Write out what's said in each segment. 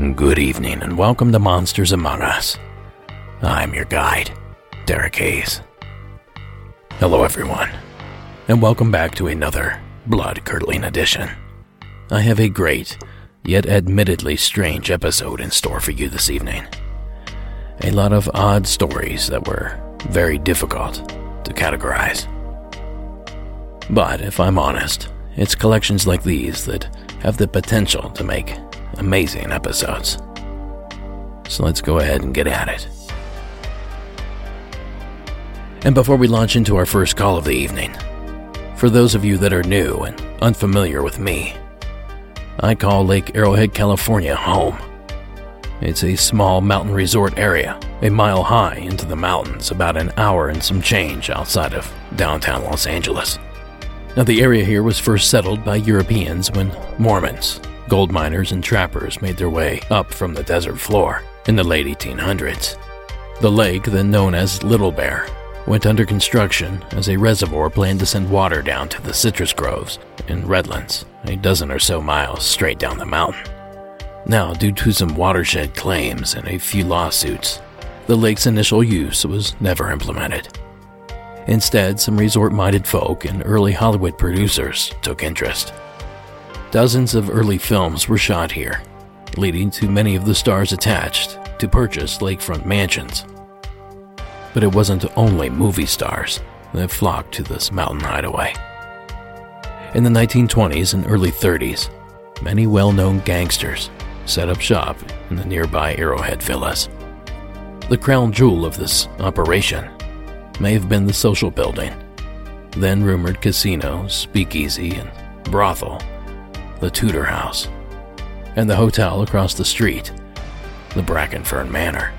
Good evening and welcome to Monsters Among Us. I'm your guide, Derek Hayes. Hello, everyone, and welcome back to another blood curdling edition. I have a great, yet admittedly strange episode in store for you this evening. A lot of odd stories that were very difficult to categorize. But if I'm honest, it's collections like these that have the potential to make amazing episodes. So let's go ahead and get at it. And before we launch into our first call of the evening, for those of you that are new and unfamiliar with me, I call Lake Arrowhead, California home. It's a small mountain resort area, a mile high into the mountains, about an hour and some change outside of downtown Los Angeles. Now, the area here was first settled by Europeans when Mormons, gold miners, and trappers made their way up from the desert floor in the late 1800s. The lake, then known as Little Bear, went under construction as a reservoir planned to send water down to the citrus groves in Redlands, a dozen or so miles straight down the mountain. Now, due to some watershed claims and a few lawsuits, the lake's initial use was never implemented. Instead, some resort minded folk and early Hollywood producers took interest. Dozens of early films were shot here, leading to many of the stars attached to purchase lakefront mansions. But it wasn't only movie stars that flocked to this mountain hideaway. In the 1920s and early 30s, many well known gangsters set up shop in the nearby Arrowhead villas. The crown jewel of this operation may have been the social building, then rumored casino, speakeasy, and brothel, the Tudor House, and the hotel across the street, the Bracken Fern Manor.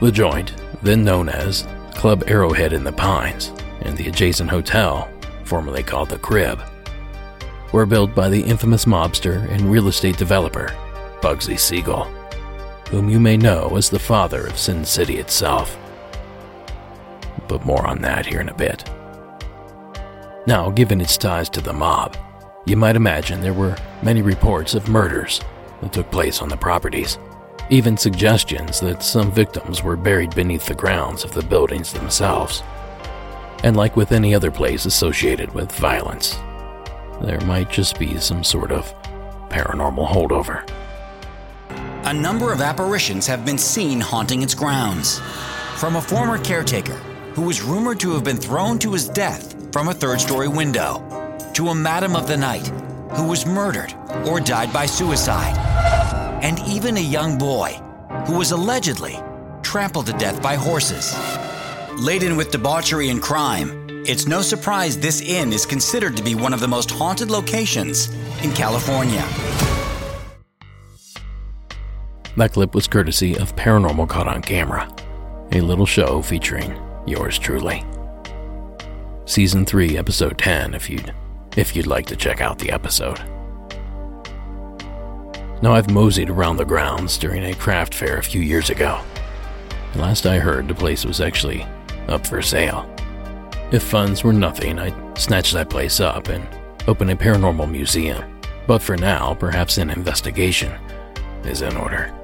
The joint, then known as Club Arrowhead in the Pines, and the adjacent hotel, formerly called the Crib, were built by the infamous mobster and real estate developer, Bugsy Siegel, whom you may know as the father of Sin City itself but more on that here in a bit. Now, given its ties to the mob, you might imagine there were many reports of murders that took place on the properties, even suggestions that some victims were buried beneath the grounds of the buildings themselves. And like with any other place associated with violence, there might just be some sort of paranormal holdover. A number of apparitions have been seen haunting its grounds. From a former caretaker who was rumored to have been thrown to his death from a third story window, to a Madam of the Night who was murdered or died by suicide, and even a young boy who was allegedly trampled to death by horses. Laden with debauchery and crime, it's no surprise this inn is considered to be one of the most haunted locations in California. That clip was courtesy of Paranormal Caught on Camera, a little show featuring yours truly. Season 3, episode 10 if you'd if you'd like to check out the episode. Now I've moseyed around the grounds during a craft fair a few years ago. Last I heard, the place was actually up for sale. If funds were nothing, I'd snatch that place up and open a paranormal museum. But for now, perhaps an investigation is in order.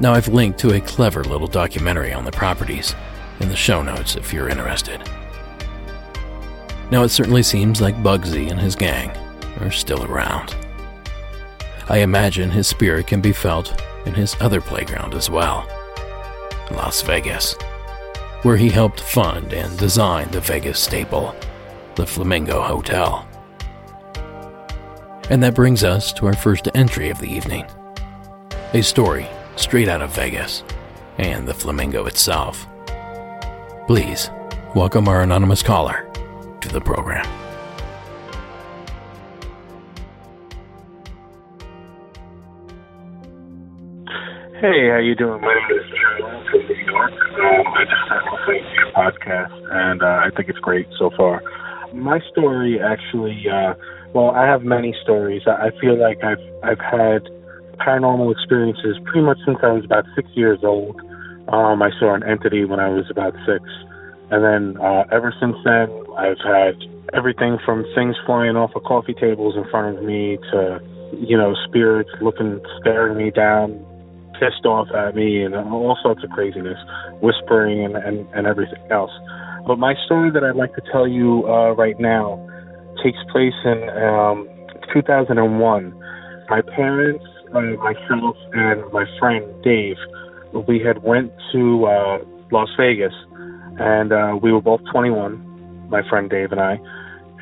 Now I've linked to a clever little documentary on the properties in the show notes if you're interested. Now, it certainly seems like Bugsy and his gang are still around. I imagine his spirit can be felt in his other playground as well Las Vegas, where he helped fund and design the Vegas staple, the Flamingo Hotel. And that brings us to our first entry of the evening a story straight out of Vegas and the Flamingo itself. Please welcome our anonymous caller to the program. Hey, how you doing? My name is Joe from New York. Um, I just started listening to your podcast, and uh, I think it's great so far. My story actually, uh, well, I have many stories. I feel like I've I've had paranormal experiences pretty much since I was about six years old. Um, I saw an entity when I was about six. And then uh, ever since then, I've had everything from things flying off of coffee tables in front of me to you know, spirits looking, staring me down, pissed off at me, and all sorts of craziness, whispering and, and, and everything else. But my story that I'd like to tell you uh, right now takes place in um, 2001. My parents, uh, myself, and my friend Dave, we had went to uh, Las Vegas, and uh, we were both 21, my friend Dave and I,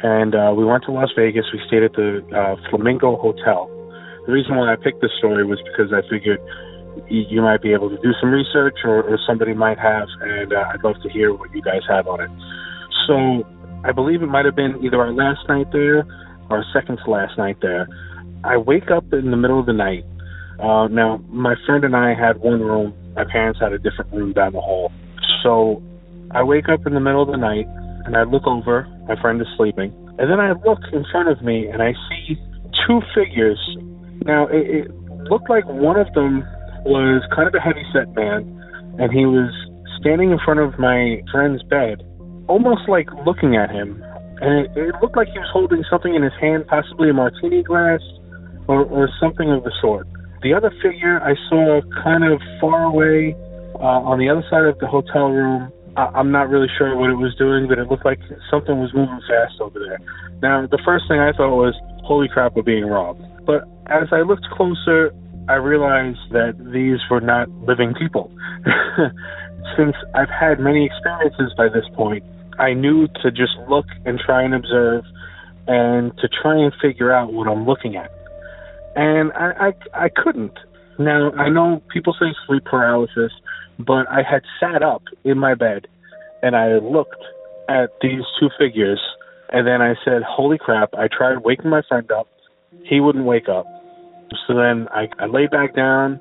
and uh, we went to Las Vegas. We stayed at the uh, Flamingo Hotel. The reason why I picked this story was because I figured you might be able to do some research, or, or somebody might have, and uh, I'd love to hear what you guys have on it. So I believe it might have been either our last night there or our second to last night there. I wake up in the middle of the night. Uh, now, my friend and I had one room. My parents had a different room down the hall. So I wake up in the middle of the night and I look over. My friend is sleeping. And then I look in front of me and I see two figures. Now, it, it looked like one of them was kind of a heavy set man, and he was standing in front of my friend's bed, almost like looking at him. And it, it looked like he was holding something in his hand, possibly a martini glass or, or something of the sort. The other figure I saw kind of far away uh, on the other side of the hotel room. I- I'm not really sure what it was doing, but it looked like something was moving fast over there. Now, the first thing I thought was, holy crap, we're being robbed. But as I looked closer, I realized that these were not living people. Since I've had many experiences by this point, I knew to just look and try and observe and to try and figure out what I'm looking at. And I, I, I couldn't. Now, I know people say sleep paralysis, but I had sat up in my bed and I looked at these two figures and then I said, holy crap, I tried waking my friend up. He wouldn't wake up. So then I, I back down.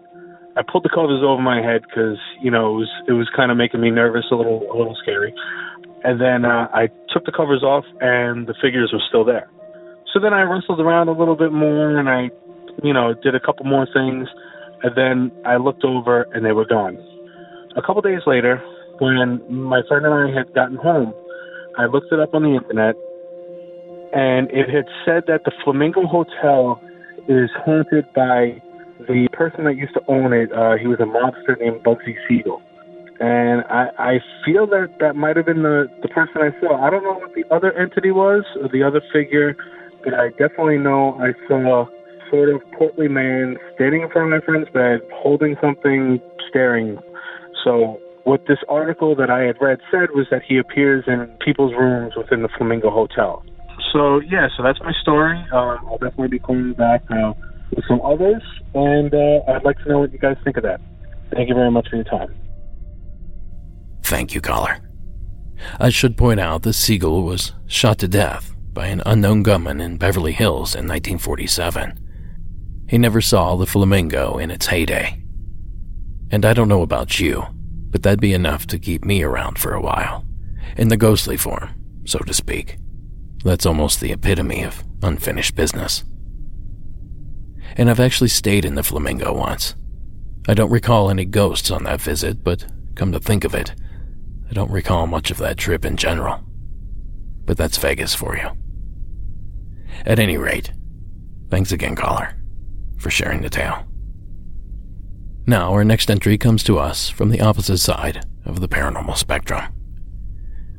I pulled the covers over my head because you know it was it was kind of making me nervous, a little a little scary. And then uh, I took the covers off, and the figures were still there. So then I wrestled around a little bit more, and I, you know, did a couple more things, and then I looked over, and they were gone. A couple days later, when my friend and I had gotten home, I looked it up on the internet, and it had said that the Flamingo Hotel is haunted by the person that used to own it. Uh, he was a monster named Bugsy Siegel. And I, I feel that that might have been the, the person I saw. I don't know what the other entity was or the other figure, but I definitely know I saw sort of portly man standing in front of my friend's bed, holding something, staring. So what this article that I had read said was that he appears in people's rooms within the Flamingo Hotel. So yeah, so that's my story. Um, I'll definitely be calling back uh, with some others, and uh, I'd like to know what you guys think of that. Thank you very much for your time. Thank you, caller. I should point out that Siegel was shot to death by an unknown gunman in Beverly Hills in 1947. He never saw the flamingo in its heyday. And I don't know about you, but that'd be enough to keep me around for a while. In the ghostly form, so to speak. That's almost the epitome of unfinished business. And I've actually stayed in the Flamingo once. I don't recall any ghosts on that visit, but come to think of it, I don't recall much of that trip in general. But that's Vegas for you. At any rate, thanks again, caller, for sharing the tale. Now, our next entry comes to us from the opposite side of the paranormal spectrum.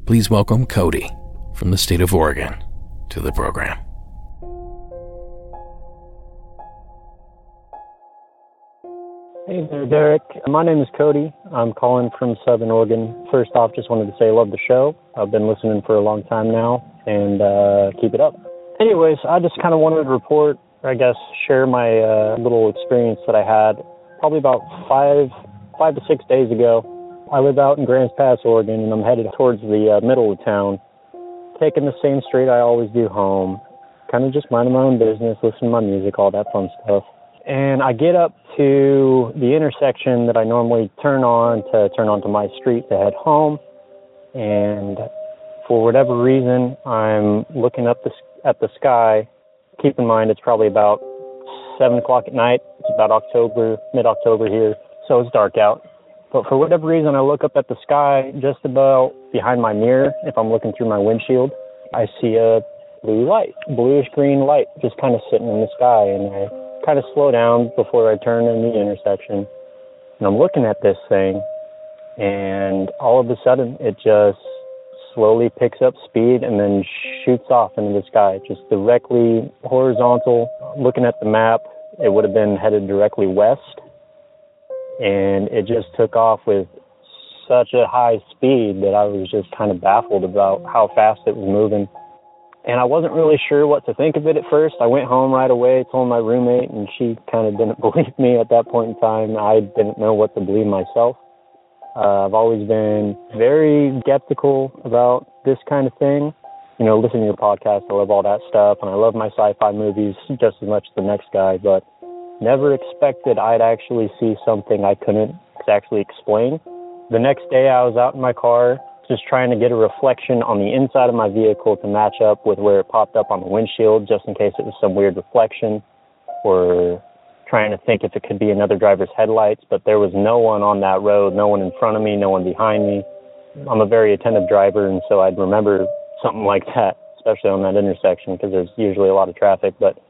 Please welcome Cody from the state of Oregon to the program. Hey there, Derek. My name is Cody. I'm calling from Southern Oregon. First off, just wanted to say I love the show. I've been listening for a long time now, and uh, keep it up. Anyways, I just kind of wanted to report, I guess, share my uh, little experience that I had probably about five, five to six days ago. I live out in Grants Pass, Oregon, and I'm headed towards the uh, middle of town, taking the same street I always do home, kind of just minding my own business, listening to my music, all that fun stuff. And I get up to the intersection that I normally turn on to turn onto my street to head home. And for whatever reason, I'm looking up the, at the sky. Keep in mind, it's probably about 7 o'clock at night. It's about October, mid October here, so it's dark out. But for whatever reason, I look up at the sky just about behind my mirror. If I'm looking through my windshield, I see a blue light, bluish green light, just kind of sitting in the sky. And I kind of slow down before I turn in the intersection. And I'm looking at this thing, and all of a sudden it just slowly picks up speed and then shoots off into the sky, just directly horizontal. Looking at the map, it would have been headed directly west, and it just took off with such a high speed that I was just kind of baffled about how fast it was moving. And I wasn't really sure what to think of it at first. I went home right away, told my roommate, and she kind of didn't believe me at that point in time. I didn't know what to believe myself. Uh, I've always been very skeptical about this kind of thing. You know, listening to your podcast, I love all that stuff, and I love my sci-fi movies just as much as the next guy, but never expected I'd actually see something I couldn't exactly explain. The next day, I was out in my car just trying to get a reflection on the inside of my vehicle to match up with where it popped up on the windshield, just in case it was some weird reflection or trying to think if it could be another driver's headlights, but there was no one on that road, no one in front of me, no one behind me. I'm a very attentive driver, and so I'd remember something like that, especially on that intersection because there's usually a lot of traffic. But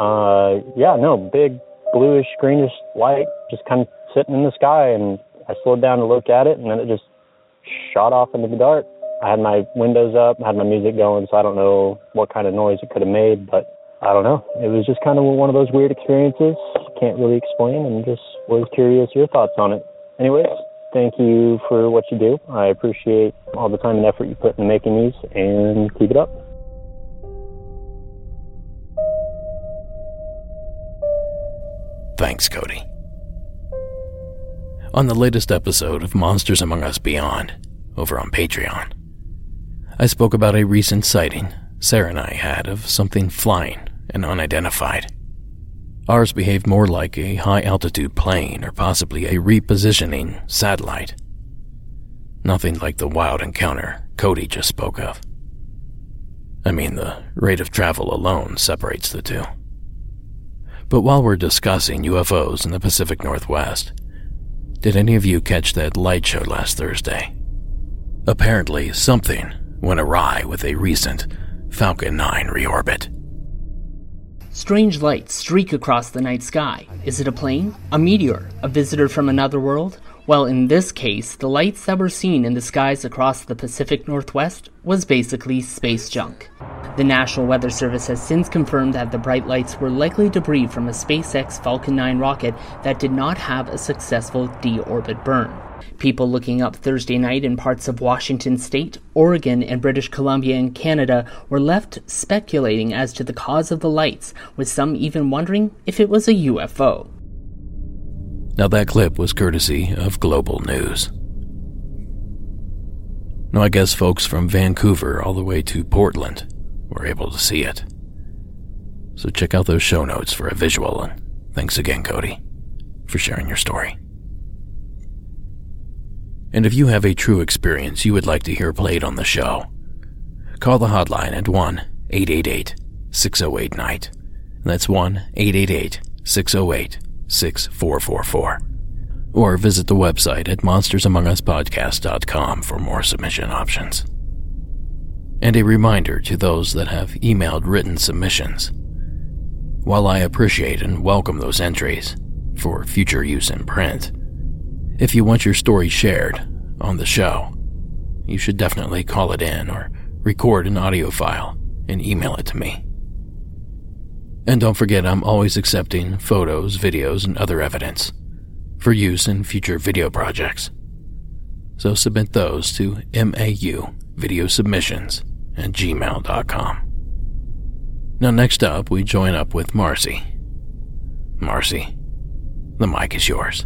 uh, yeah, no, big bluish greenish light just kind of sitting in the sky, and I slowed down to look at it, and then it just shot off into the dark. I had my windows up, I had my music going, so I don't know what kind of noise it could have made, but I don't know. It was just kind of one of those weird experiences. Can't really explain, and just was curious your thoughts on it. Anyways, thank you for what you do. I appreciate all the time and effort you put in making these, and keep it up. Thanks, Cody. On the latest episode of Monsters Among Us Beyond, over on Patreon, I spoke about a recent sighting Sarah and I had of something flying and unidentified. Ours behaved more like a high altitude plane or possibly a repositioning satellite. Nothing like the wild encounter Cody just spoke of. I mean, the rate of travel alone separates the two. But while we're discussing UFOs in the Pacific Northwest, did any of you catch that light show last Thursday? Apparently, something went awry with a recent Falcon 9 reorbit. Strange lights streak across the night sky. Is it a plane? A meteor? A visitor from another world? Well, in this case, the lights that were seen in the skies across the Pacific Northwest was basically space junk. The National Weather Service has since confirmed that the bright lights were likely debris from a SpaceX Falcon 9 rocket that did not have a successful deorbit burn. People looking up Thursday night in parts of Washington state, Oregon, and British Columbia in Canada were left speculating as to the cause of the lights, with some even wondering if it was a UFO. Now, that clip was courtesy of Global News. Now, I guess folks from Vancouver all the way to Portland were able to see it. So, check out those show notes for a visual, and thanks again, Cody, for sharing your story. And if you have a true experience you would like to hear played on the show, call the hotline at 1 888 608 Night. That's 1 888 608 6444. Or visit the website at monstersamonguspodcast.com for more submission options. And a reminder to those that have emailed written submissions. While I appreciate and welcome those entries for future use in print, if you want your story shared on the show, you should definitely call it in or record an audio file and email it to me. And don't forget, I'm always accepting photos, videos, and other evidence for use in future video projects. So submit those to mau video submissions at gmail.com. Now, next up, we join up with Marcy. Marcy, the mic is yours.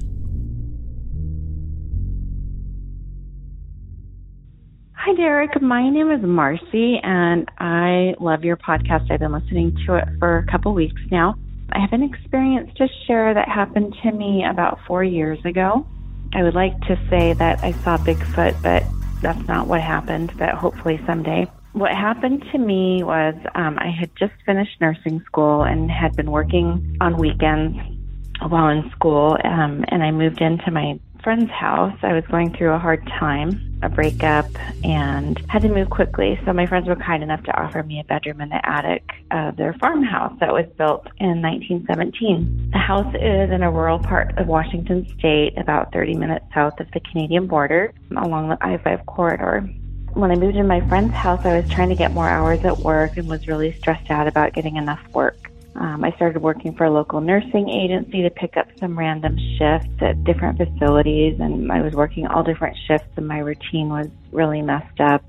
Hi, Derek. My name is Marcy, and I love your podcast. I've been listening to it for a couple weeks now. I have an experience to share that happened to me about four years ago. I would like to say that I saw Bigfoot, but that's not what happened, but hopefully someday. What happened to me was um, I had just finished nursing school and had been working on weekends while in school, um, and I moved into my friend's house. I was going through a hard time a breakup and had to move quickly. So my friends were kind enough to offer me a bedroom in the attic of their farmhouse that was built in 1917. The house is in a rural part of Washington state, about 30 minutes south of the Canadian border, along the I 5 corridor. When I moved in my friend's house, I was trying to get more hours at work and was really stressed out about getting enough work. Um, I started working for a local nursing agency to pick up some random shifts at different facilities, and I was working all different shifts, and my routine was really messed up,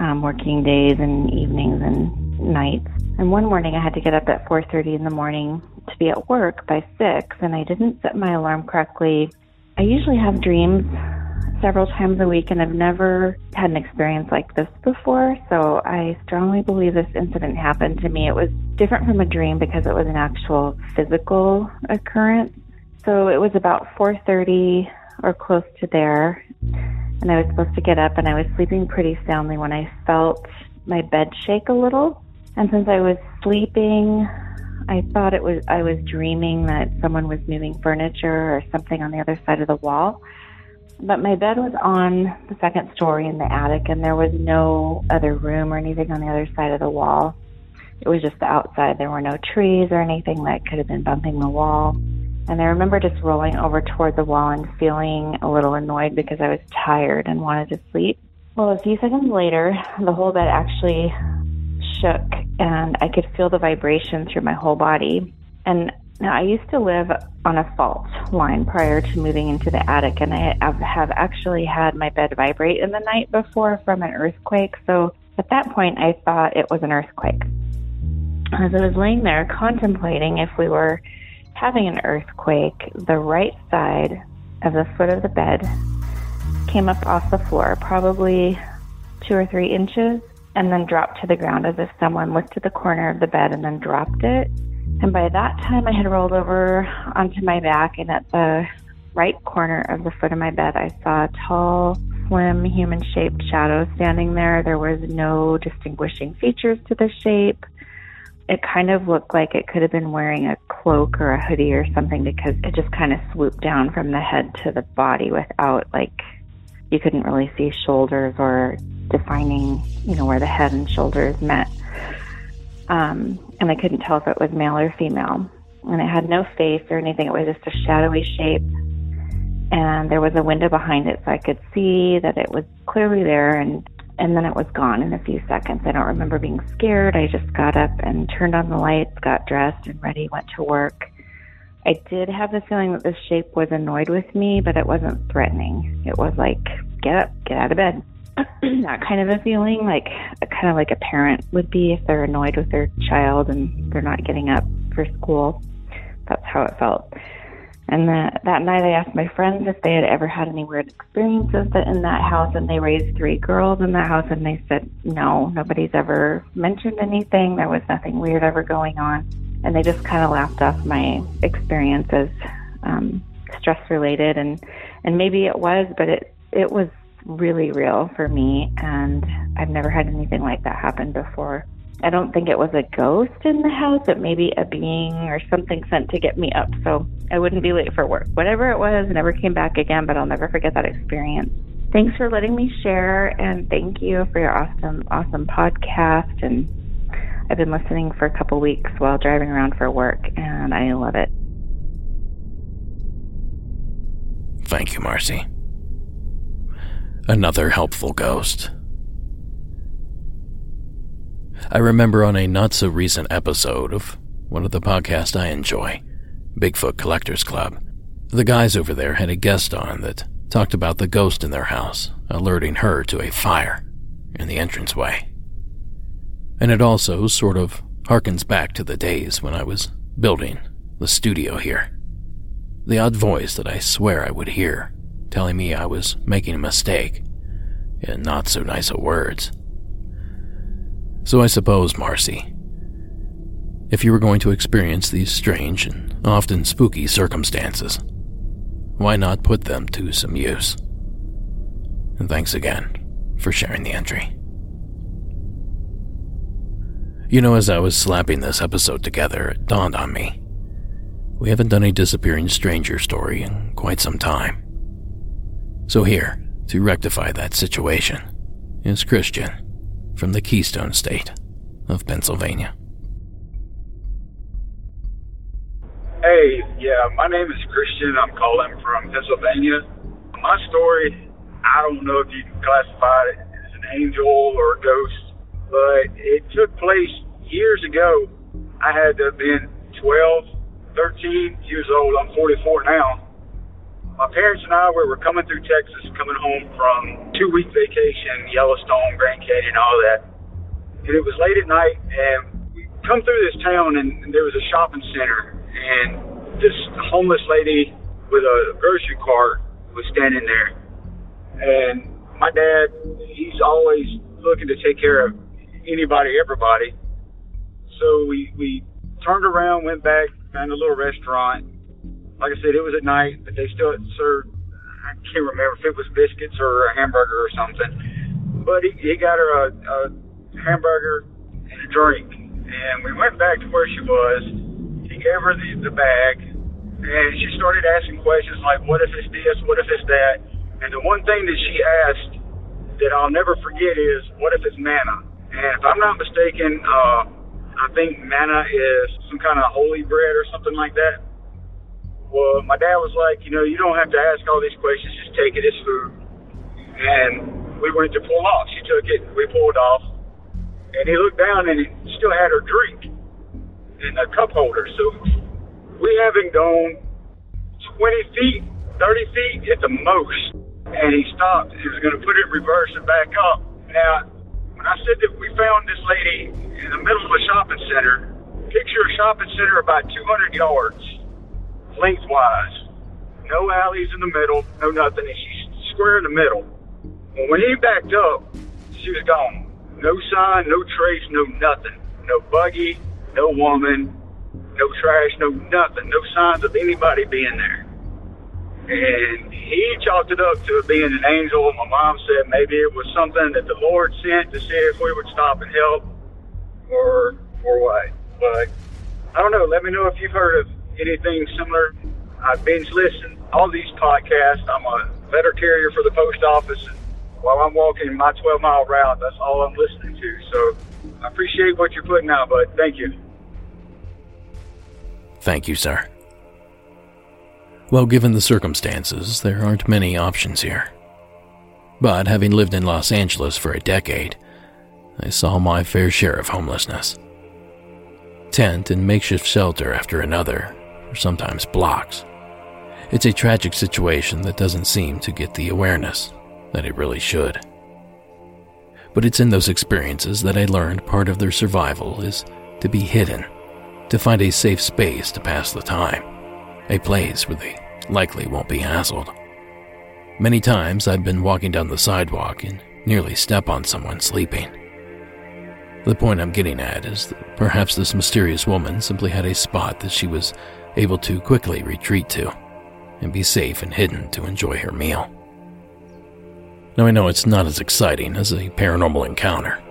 um, working days and evenings and nights. And one morning, I had to get up at 4:30 in the morning to be at work by six, and I didn't set my alarm correctly. I usually have dreams several times a week, and I've never had an experience like this before. So I strongly believe this incident happened to me. It was different from a dream because it was an actual physical occurrence. So it was about 4:30 or close to there, and I was supposed to get up, and I was sleeping pretty soundly when I felt my bed shake a little. And since I was sleeping, I thought it was I was dreaming that someone was moving furniture or something on the other side of the wall. But my bed was on the second story in the attic, and there was no other room or anything on the other side of the wall. It was just the outside. There were no trees or anything that could have been bumping the wall. And I remember just rolling over toward the wall and feeling a little annoyed because I was tired and wanted to sleep. Well, a few seconds later, the whole bed actually shook and I could feel the vibration through my whole body. And now, I used to live on a fault line prior to moving into the attic, and I have actually had my bed vibrate in the night before from an earthquake. So at that point, I thought it was an earthquake. As I was laying there contemplating if we were having an earthquake, the right side of the foot of the bed came up off the floor, probably two or three inches, and then dropped to the ground as if someone lifted the corner of the bed and then dropped it and by that time, I had rolled over onto my back, and at the right corner of the foot of my bed, I saw a tall, slim, human shaped shadow standing there. There was no distinguishing features to the shape. It kind of looked like it could have been wearing a cloak or a hoodie or something because it just kind of swooped down from the head to the body without, like, you couldn't really see shoulders or defining, you know, where the head and shoulders met. Um, and I couldn't tell if it was male or female. And it had no face or anything. It was just a shadowy shape. And there was a window behind it, so I could see that it was clearly there. And and then it was gone in a few seconds. I don't remember being scared. I just got up and turned on the lights, got dressed and ready, went to work. I did have the feeling that this shape was annoyed with me, but it wasn't threatening. It was like, get up, get out of bed. that kind of a feeling, like kind of like a parent would be if they're annoyed with their child and they're not getting up for school. That's how it felt. And that that night, I asked my friends if they had ever had any weird experiences in that house, and they raised three girls in that house, and they said no, nobody's ever mentioned anything. There was nothing weird ever going on, and they just kind of laughed off my experiences, um, stress related, and and maybe it was, but it it was really real for me, and I've never had anything like that happen before. I don't think it was a ghost in the house, but maybe a being or something sent to get me up so I wouldn't be late for work. Whatever it was, never came back again, but I'll never forget that experience. Thanks for letting me share, and thank you for your awesome, awesome podcast. And I've been listening for a couple weeks while driving around for work, and I love it. Thank you, Marcy another helpful ghost. I remember on a not so recent episode of one of the podcasts I enjoy, Bigfoot Collectors Club, the guys over there had a guest on that talked about the ghost in their house alerting her to a fire in the entranceway. And it also sort of harkens back to the days when I was building the studio here. The odd voice that I swear I would hear telling me I was making a mistake, in not so nice of words. So I suppose, Marcy, if you were going to experience these strange and often spooky circumstances, why not put them to some use? And thanks again for sharing the entry. You know, as I was slapping this episode together, it dawned on me. We haven't done a disappearing stranger story in quite some time. So here, to rectify that situation is Christian from the Keystone State of Pennsylvania. Hey, yeah, my name is Christian. I'm calling from Pennsylvania. My story, I don't know if you can classify it as an angel or a ghost, but it took place years ago. I had to have been 12, 13 years old. I'm 44 now. My parents and I we were coming through Texas, coming home from two week vacation, Yellowstone, Grand Canyon, all that. And it was late at night, and we come through this town, and there was a shopping center and this homeless lady with a grocery cart was standing there. And my dad, he's always looking to take care of anybody, everybody. So we we turned around, went back, found a little restaurant. Like I said, it was at night, but they still served. I can't remember if it was biscuits or a hamburger or something. But he, he got her a, a hamburger and a drink, and we went back to where she was He gave her the, the bag, and she started asking questions like, what if it's this, what if it's that? And the one thing that she asked that I'll never forget is, what if it's manna? And if I'm not mistaken, uh, I think manna is some kind of holy bread or something like that. Well, my dad was like, you know, you don't have to ask all these questions, just take it as food. And we went to pull off. She took it, we pulled off, and he looked down and he still had her drink in a cup holder. So we haven't gone 20 feet, 30 feet at the most. And he stopped. He was going to put it in reverse and back up. Now, when I said that we found this lady in the middle of a shopping center, picture a shopping center about 200 yards lengthwise. No alleys in the middle, no nothing. And she's square in the middle. And when he backed up, she was gone. No sign, no trace, no nothing. No buggy, no woman, no trash, no nothing, no signs of anybody being there. And he chalked it up to it being an angel. My mom said maybe it was something that the Lord sent to see if we would stop and help or or what. But I don't know. Let me know if you've heard of anything similar. I binge listen all these podcasts. I'm a letter carrier for the post office. And while I'm walking my 12 mile route, that's all I'm listening to. So I appreciate what you're putting out, bud. Thank you. Thank you, sir. Well, given the circumstances, there aren't many options here. But having lived in Los Angeles for a decade, I saw my fair share of homelessness. Tent and makeshift shelter after another, or sometimes blocks. It's a tragic situation that doesn't seem to get the awareness that it really should. But it's in those experiences that I learned part of their survival is to be hidden to find a safe space to pass the time, a place where they likely won't be hassled. Many times I'd been walking down the sidewalk and nearly step on someone sleeping. The point I'm getting at is that perhaps this mysterious woman simply had a spot that she was able to quickly retreat to and be safe and hidden to enjoy her meal. Now I know it's not as exciting as a paranormal encounter,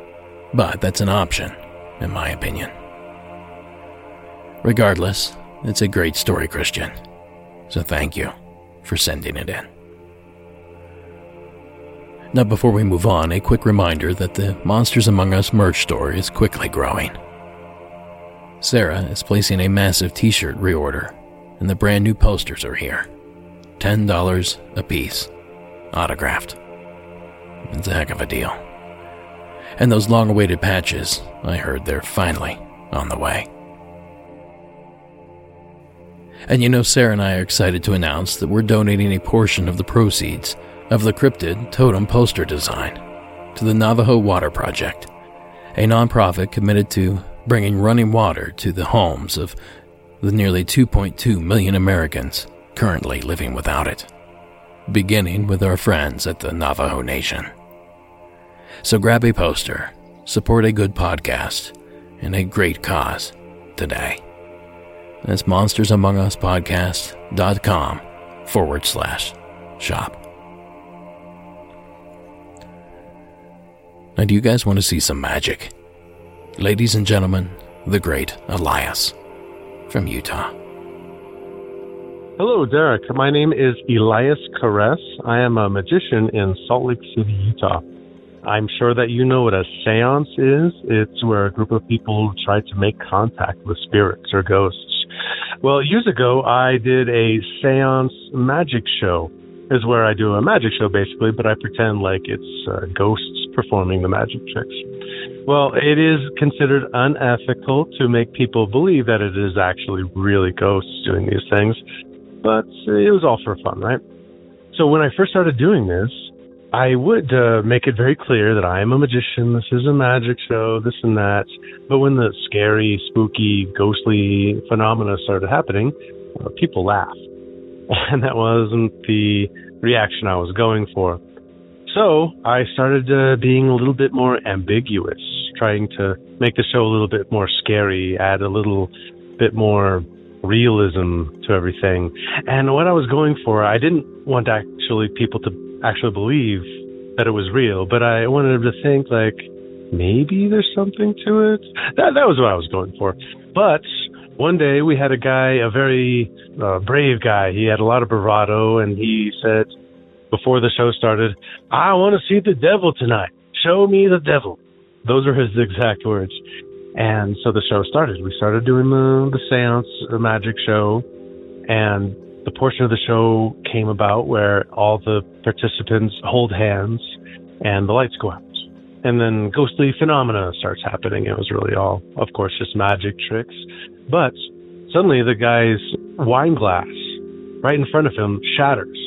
but that's an option, in my opinion. Regardless, it's a great story, Christian. So thank you for sending it in. Now, before we move on, a quick reminder that the Monsters Among Us merch store is quickly growing. Sarah is placing a massive t shirt reorder, and the brand new posters are here $10 a piece, autographed. It's a heck of a deal. And those long awaited patches, I heard they're finally on the way. And you know, Sarah and I are excited to announce that we're donating a portion of the proceeds of the cryptid totem poster design to the Navajo Water Project, a nonprofit committed to bringing running water to the homes of the nearly 2.2 million Americans currently living without it, beginning with our friends at the Navajo Nation. So grab a poster, support a good podcast, and a great cause today. That's monstersamonguspodcast.com forward slash shop. Now, do you guys want to see some magic? Ladies and gentlemen, the great Elias from Utah. Hello, Derek. My name is Elias Caress. I am a magician in Salt Lake City, Utah. I'm sure that you know what a seance is. It's where a group of people try to make contact with spirits or ghosts. Well, years ago, I did a seance magic show. Is where I do a magic show basically, but I pretend like it's uh, ghosts performing the magic tricks. Well, it is considered unethical to make people believe that it is actually really ghosts doing these things, but it was all for fun, right? So when I first started doing this, I would uh, make it very clear that I am a magician. This is a magic show, this and that. But when the scary, spooky, ghostly phenomena started happening, uh, people laughed. And that wasn't the reaction I was going for. So I started uh, being a little bit more ambiguous, trying to make the show a little bit more scary, add a little bit more realism to everything. And what I was going for, I didn't want actually people to actually believe that it was real, but I wanted them to think like maybe there's something to it. That that was what I was going for. But one day we had a guy, a very uh, brave guy. He had a lot of bravado, and he said before the show started, "I want to see the devil tonight. Show me the devil." Those are his exact words. And so the show started. We started doing the the séance, the magic show, and the portion of the show came about where all the participants hold hands and the lights go out. And then ghostly phenomena starts happening. It was really all, of course, just magic tricks. But suddenly the guy's wine glass right in front of him shatters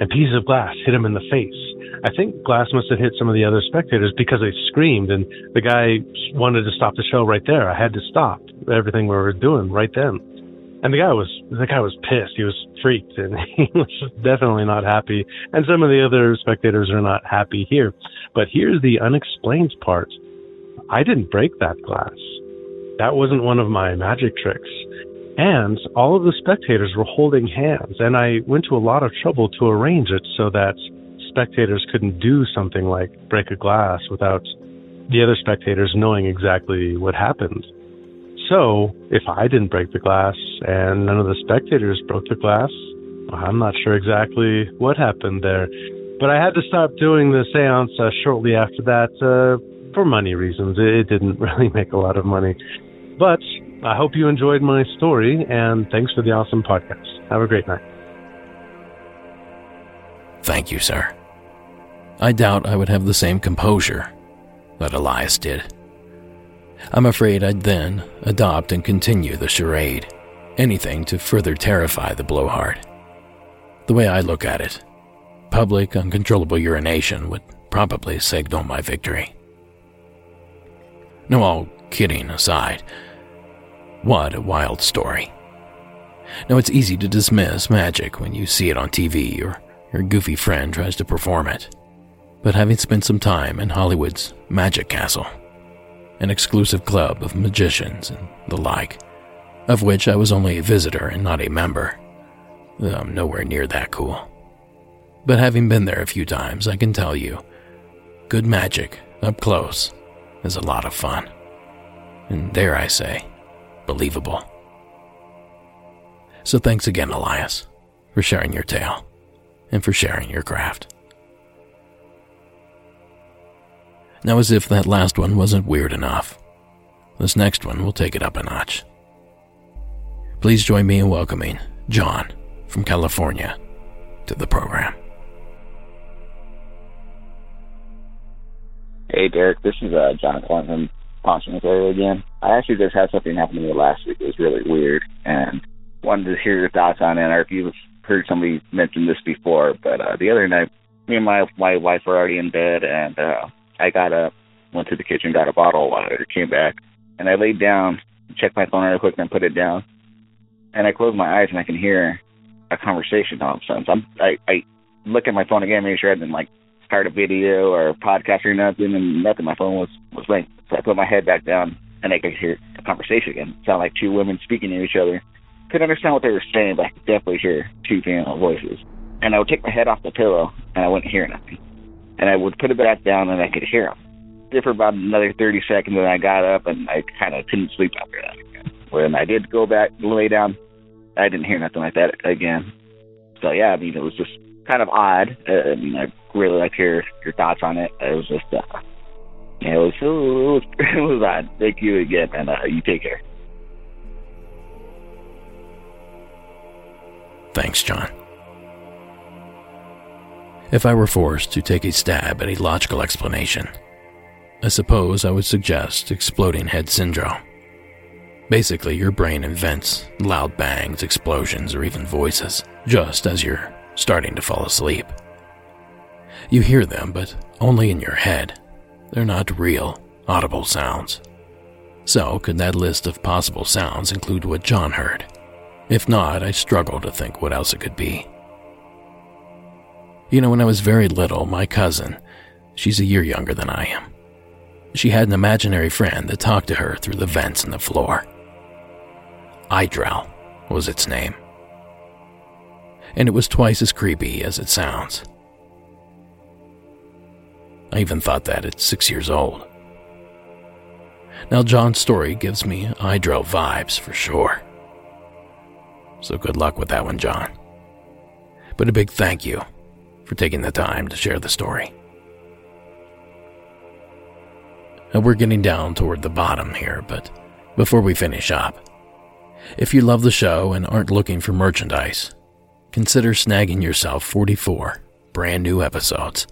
and pieces of glass hit him in the face. I think glass must have hit some of the other spectators because they screamed and the guy wanted to stop the show right there. I had to stop everything we were doing right then. And the guy was the guy was pissed. He was freaked, and he was definitely not happy. And some of the other spectators are not happy here. But here's the unexplained part: I didn't break that glass. That wasn't one of my magic tricks. And all of the spectators were holding hands, and I went to a lot of trouble to arrange it so that spectators couldn't do something like break a glass without the other spectators knowing exactly what happened. So, if I didn't break the glass and none of the spectators broke the glass, I'm not sure exactly what happened there. But I had to stop doing the seance uh, shortly after that uh, for money reasons. It didn't really make a lot of money. But I hope you enjoyed my story, and thanks for the awesome podcast. Have a great night. Thank you, sir. I doubt I would have the same composure that Elias did. I'm afraid I'd then adopt and continue the charade, anything to further terrify the blowhard. The way I look at it, public uncontrollable urination would probably signal my victory. No, all kidding aside, what a wild story. Now, it's easy to dismiss magic when you see it on TV or your goofy friend tries to perform it. But having spent some time in Hollywood's Magic Castle, an exclusive club of magicians and the like, of which I was only a visitor and not a member. I'm nowhere near that cool. But having been there a few times, I can tell you, good magic up close is a lot of fun. And dare I say, believable. So thanks again, Elias, for sharing your tale and for sharing your craft. Now, as if that last one wasn't weird enough, this next one will take it up a notch. Please join me in welcoming John from California to the program. Hey, Derek, this is uh, John calling from area again. I actually just had something happen to me last week. It was really weird, and wanted to hear your thoughts on it, or if you've heard somebody mention this before. But uh, the other night, me and my my wife were already in bed, and uh, I got up, went to the kitchen, got a bottle of water, came back, and I laid down, checked my phone real quick, and put it down. And I closed my eyes and I can hear a conversation all of a sudden. So I'm, I, I look at my phone again, make sure I didn't like start a video or a podcast or nothing, and nothing. My phone was was blank. So I put my head back down and I could hear a conversation again. It sounded like two women speaking to each other. Couldn't understand what they were saying, but I could definitely hear two female voices. And I would take my head off the pillow and I wouldn't hear nothing and I would put it back down and I could hear them. Did for about another 30 seconds and I got up and I kind of couldn't sleep after that. When I did go back lay down, I didn't hear nothing like that again. So yeah, I mean, it was just kind of odd. Uh, I mean, I really like your your thoughts on it. It was just, uh, yeah, it was it was it was odd. Thank you again, and uh, you take care. Thanks, John. If I were forced to take a stab at a logical explanation, I suppose I would suggest exploding head syndrome. Basically, your brain invents loud bangs, explosions, or even voices just as you're starting to fall asleep. You hear them, but only in your head. They're not real, audible sounds. So, could that list of possible sounds include what John heard? If not, I struggle to think what else it could be. You know, when I was very little, my cousin, she's a year younger than I am, she had an imaginary friend that talked to her through the vents in the floor. Idrel was its name. And it was twice as creepy as it sounds. I even thought that at six years old. Now, John's story gives me Idrel vibes for sure. So good luck with that one, John. But a big thank you for taking the time to share the story. We're getting down toward the bottom here, but before we finish up, if you love the show and aren't looking for merchandise, consider snagging yourself 44 brand new episodes,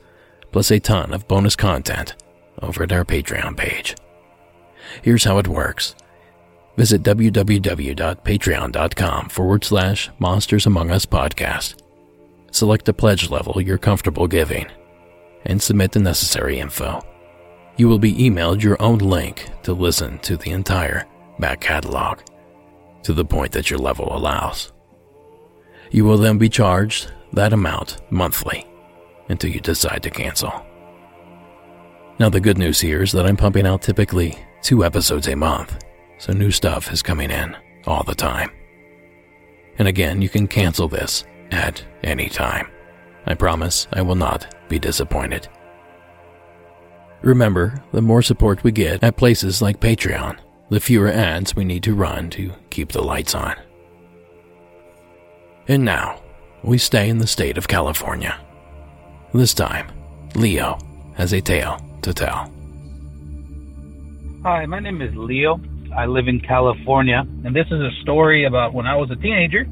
plus a ton of bonus content over at our Patreon page. Here's how it works. Visit www.patreon.com forward slash Monsters Among Us podcast. Select the pledge level you're comfortable giving and submit the necessary info. You will be emailed your own link to listen to the entire back catalog to the point that your level allows. You will then be charged that amount monthly until you decide to cancel. Now, the good news here is that I'm pumping out typically two episodes a month, so new stuff is coming in all the time. And again, you can cancel this at any time. I promise I will not be disappointed. Remember, the more support we get at places like Patreon, the fewer ads we need to run to keep the lights on. And now, we stay in the state of California. This time, Leo has a tale to tell. Hi, my name is Leo. I live in California, and this is a story about when I was a teenager.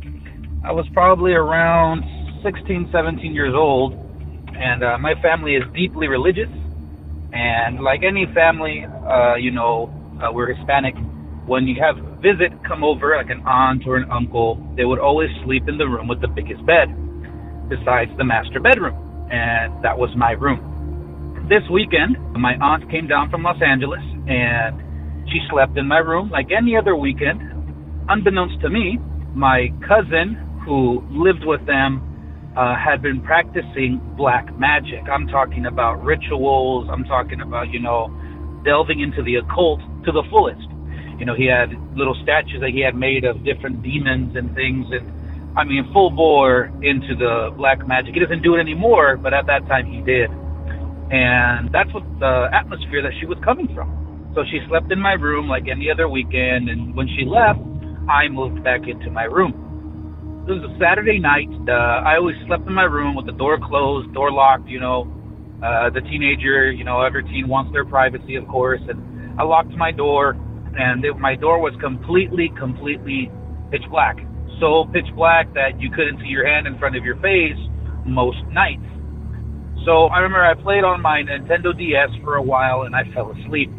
I was probably around 16, 17 years old, and uh, my family is deeply religious. And like any family, uh, you know, uh, we're Hispanic. When you have visit come over, like an aunt or an uncle, they would always sleep in the room with the biggest bed, besides the master bedroom, and that was my room. This weekend, my aunt came down from Los Angeles, and she slept in my room like any other weekend. Unbeknownst to me, my cousin, who lived with them, uh, had been practicing black magic. I'm talking about rituals. I'm talking about, you know, delving into the occult to the fullest. You know, he had little statues that he had made of different demons and things, and I mean, full bore into the black magic. He doesn't do it anymore, but at that time he did. And that's what the atmosphere that she was coming from. So she slept in my room like any other weekend, and when she left, I moved back into my room. It was a Saturday night. Uh, I always slept in my room with the door closed, door locked. You know, uh, the teenager. You know, every teen wants their privacy, of course. And I locked my door, and it, my door was completely, completely pitch black. So pitch black that you couldn't see your hand in front of your face most nights. So I remember I played on my Nintendo DS for a while, and I fell asleep.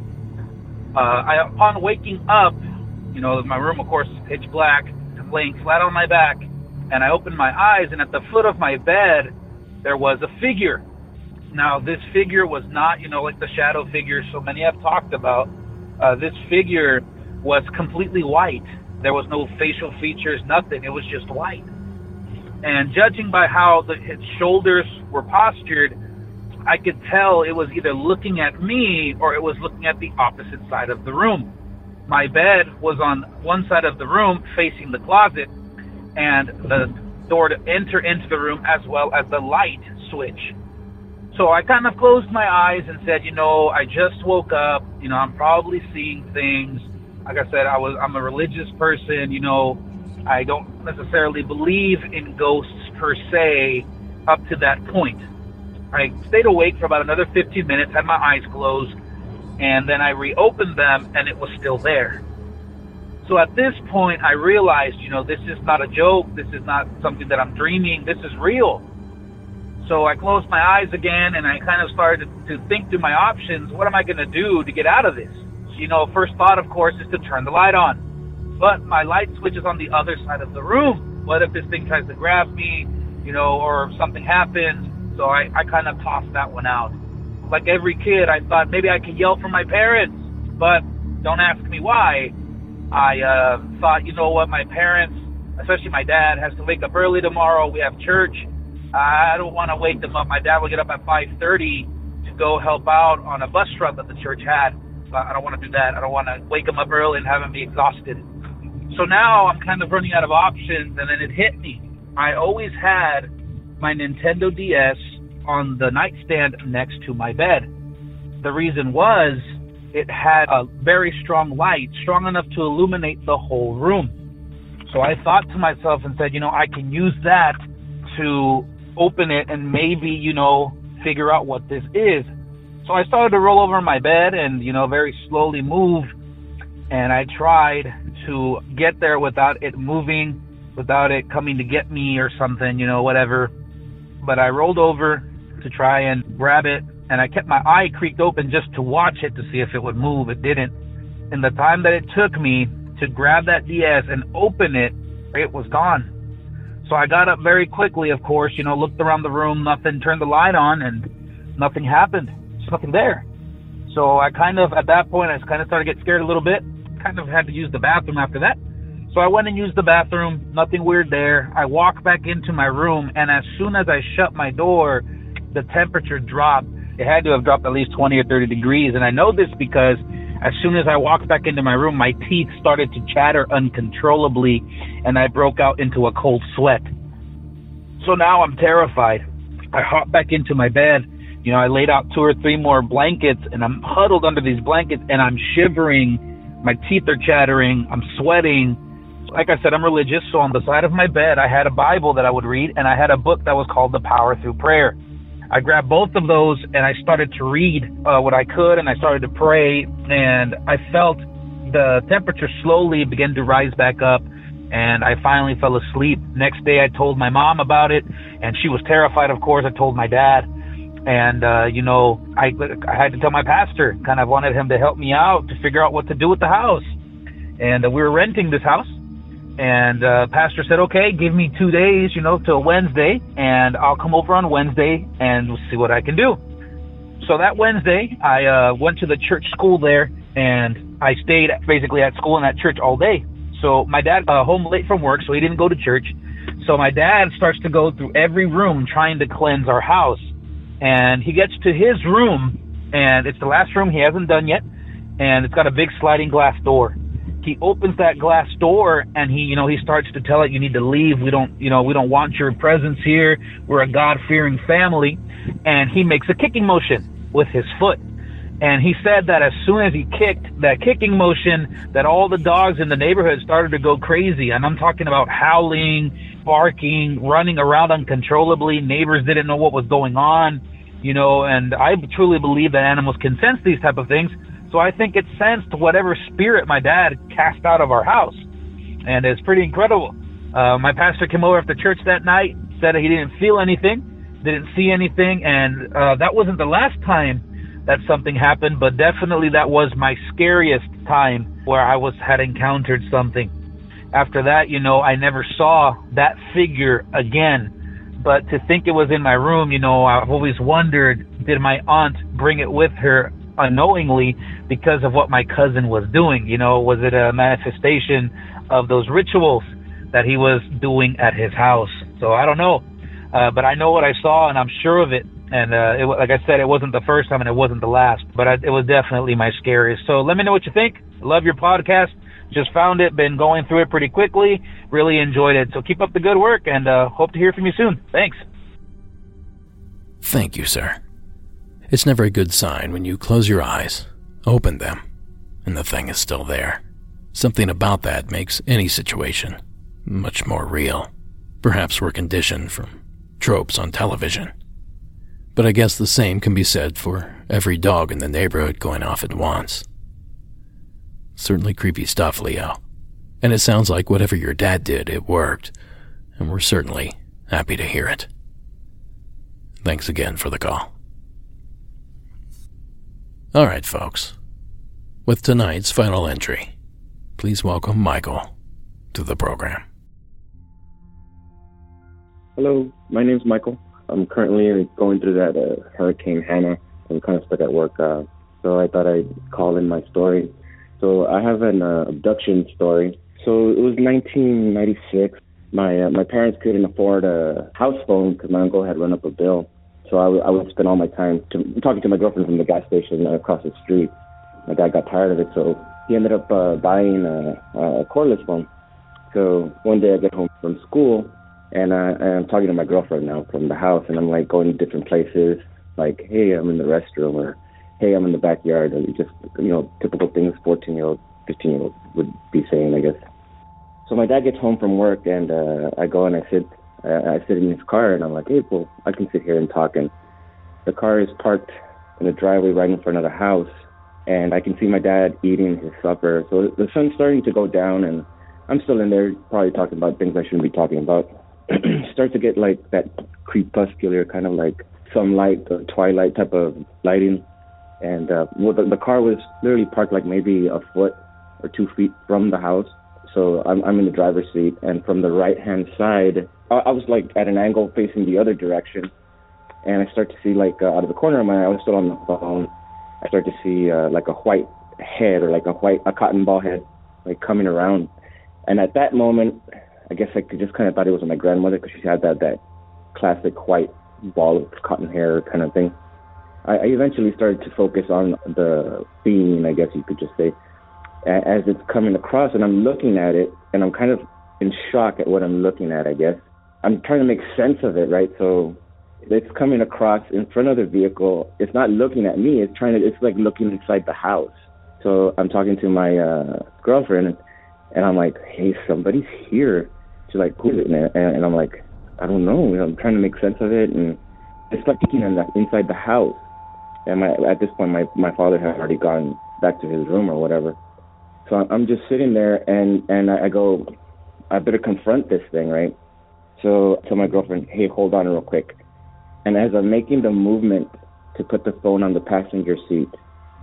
Uh, I, upon waking up, you know, my room, of course, is pitch black. Laying flat on my back and I opened my eyes, and at the foot of my bed, there was a figure. Now, this figure was not, you know, like the shadow figure so many have talked about. Uh, this figure was completely white. There was no facial features, nothing. It was just white. And judging by how the, its shoulders were postured, I could tell it was either looking at me or it was looking at the opposite side of the room. My bed was on one side of the room facing the closet, and the door to enter into the room as well as the light switch. So I kind of closed my eyes and said, you know, I just woke up, you know, I'm probably seeing things. Like I said, I was I'm a religious person, you know, I don't necessarily believe in ghosts per se up to that point. I stayed awake for about another 15 minutes, had my eyes closed, and then I reopened them and it was still there. So at this point, I realized, you know, this is not a joke. This is not something that I'm dreaming. This is real. So I closed my eyes again and I kind of started to think through my options. What am I going to do to get out of this? You know, first thought, of course, is to turn the light on. But my light switch is on the other side of the room. What if this thing tries to grab me, you know, or something happens? So I, I kind of tossed that one out. Like every kid, I thought maybe I could yell for my parents, but don't ask me why. I uh, thought, you know what, my parents, especially my dad, has to wake up early tomorrow. We have church. I don't want to wake them up. My dad will get up at 5:30 to go help out on a bus route that the church had. I don't want to do that. I don't want to wake them up early and have them be exhausted. So now I'm kind of running out of options, and then it hit me. I always had my Nintendo DS on the nightstand next to my bed. The reason was it had a very strong light, strong enough to illuminate the whole room. So I thought to myself and said, you know, I can use that to open it and maybe, you know, figure out what this is. So I started to roll over my bed and, you know, very slowly move. And I tried to get there without it moving, without it coming to get me or something, you know, whatever. But I rolled over to try and grab it and I kept my eye creaked open just to watch it to see if it would move. It didn't. In the time that it took me to grab that DS and open it, it was gone. So I got up very quickly, of course, you know, looked around the room, nothing, turned the light on, and nothing happened. There's nothing there. So I kind of, at that point, I kind of started to get scared a little bit. Kind of had to use the bathroom after that. So I went and used the bathroom, nothing weird there. I walked back into my room, and as soon as I shut my door, the temperature dropped it had to have dropped at least 20 or 30 degrees. And I know this because as soon as I walked back into my room, my teeth started to chatter uncontrollably and I broke out into a cold sweat. So now I'm terrified. I hop back into my bed. You know, I laid out two or three more blankets and I'm huddled under these blankets and I'm shivering. My teeth are chattering. I'm sweating. Like I said, I'm religious. So on the side of my bed, I had a Bible that I would read and I had a book that was called The Power Through Prayer. I grabbed both of those and I started to read uh, what I could and I started to pray and I felt the temperature slowly begin to rise back up and I finally fell asleep. Next day I told my mom about it and she was terrified of course. I told my dad and uh you know I I had to tell my pastor kind of wanted him to help me out to figure out what to do with the house. And uh, we were renting this house and uh, pastor said, okay, give me two days, you know, till Wednesday, and I'll come over on Wednesday and we'll see what I can do. So that Wednesday, I uh, went to the church school there, and I stayed basically at school in that church all day. So my dad home late from work, so he didn't go to church. So my dad starts to go through every room trying to cleanse our house. And he gets to his room, and it's the last room he hasn't done yet, and it's got a big sliding glass door he opens that glass door and he you know he starts to tell it you need to leave. We don't you know we don't want your presence here. We're a god fearing family. And he makes a kicking motion with his foot. And he said that as soon as he kicked that kicking motion that all the dogs in the neighborhood started to go crazy. And i'm talking about howling barking running around uncontrollably. Neighbors didn't know what was going on you know and i truly believe that animals can sense these type of things so I think it sensed whatever spirit my dad cast out of our house. And it's pretty incredible. Uh, my pastor came over after church that night, said he didn't feel anything, didn't see anything, and uh, that wasn't the last time that something happened, but definitely that was my scariest time where I was had encountered something. After that, you know, I never saw that figure again. But to think it was in my room, you know, I've always wondered, did my aunt bring it with her unknowingly because of what my cousin was doing. You know, was it a manifestation of those rituals that he was doing at his house? So I don't know, uh, but I know what I saw and I'm sure of it. And uh, it, like I said, it wasn't the first time and it wasn't the last, but I, it was definitely my scariest. So let me know what you think. Love your podcast. Just found it, been going through it pretty quickly. Really enjoyed it. So keep up the good work and uh, hope to hear from you soon. Thanks. Thank you, sir. It's never a good sign when you close your eyes, open them, and the thing is still there. Something about that makes any situation much more real. Perhaps we're conditioned from tropes on television. But I guess the same can be said for every dog in the neighborhood going off at once. Certainly creepy stuff, Leo. And it sounds like whatever your dad did, it worked. And we're certainly happy to hear it. Thanks again for the call. All right, folks. With tonight's final entry, please welcome Michael to the program. Hello, my name's Michael. I'm currently going through that uh, Hurricane Hanna. I'm kind of stuck at work, uh, so I thought I'd call in my story. So I have an uh, abduction story. So it was 1996. My uh, my parents couldn't afford a house phone because my uncle had run up a bill. So I, w- I would spend all my time to, talking to my girlfriend from the gas station across the street. My dad got tired of it, so he ended up uh, buying a, a cordless phone. So one day I get home from school and, uh, and I'm talking to my girlfriend now from the house, and I'm like going to different places, like, hey, I'm in the restroom, or hey, I'm in the backyard, and just you know, typical things 14 year old, 15 year old would be saying, I guess. So my dad gets home from work, and uh, I go and I sit, I sit in his car, and I'm like, hey, well, I can sit here and talk. And the car is parked in the driveway right in front of the house, and I can see my dad eating his supper. So the sun's starting to go down, and I'm still in there, probably talking about things I shouldn't be talking about. start to get like that crepuscular kind of like sunlight or twilight type of lighting. And uh, well, the, the car was literally parked like maybe a foot or two feet from the house. So I'm, I'm in the driver's seat, and from the right hand side, I, I was like at an angle facing the other direction, and I start to see like uh, out of the corner of my eye, I was still on the phone. I start to see uh, like a white head or like a white a cotton ball head like coming around, and at that moment, I guess I just kind of thought it was my grandmother because she had that that classic white ball of cotton hair kind of thing. I, I eventually started to focus on the being, I guess you could just say, as it's coming across, and I'm looking at it, and I'm kind of in shock at what I'm looking at. I guess I'm trying to make sense of it, right? So it's coming across in front of the vehicle. It's not looking at me. It's trying to. It's like looking inside the house. So I'm talking to my uh, girlfriend, and I'm like, "Hey, somebody's here." She's like, who is it? And, and I'm like, I don't know. I'm trying to make sense of it, and it's like kicking in the, inside the house. And my, at this point, my my father had already gone back to his room or whatever. So I'm just sitting there, and and I go, I better confront this thing, right? So I tell my girlfriend, hey, hold on real quick. And as I'm making the movement to put the phone on the passenger seat,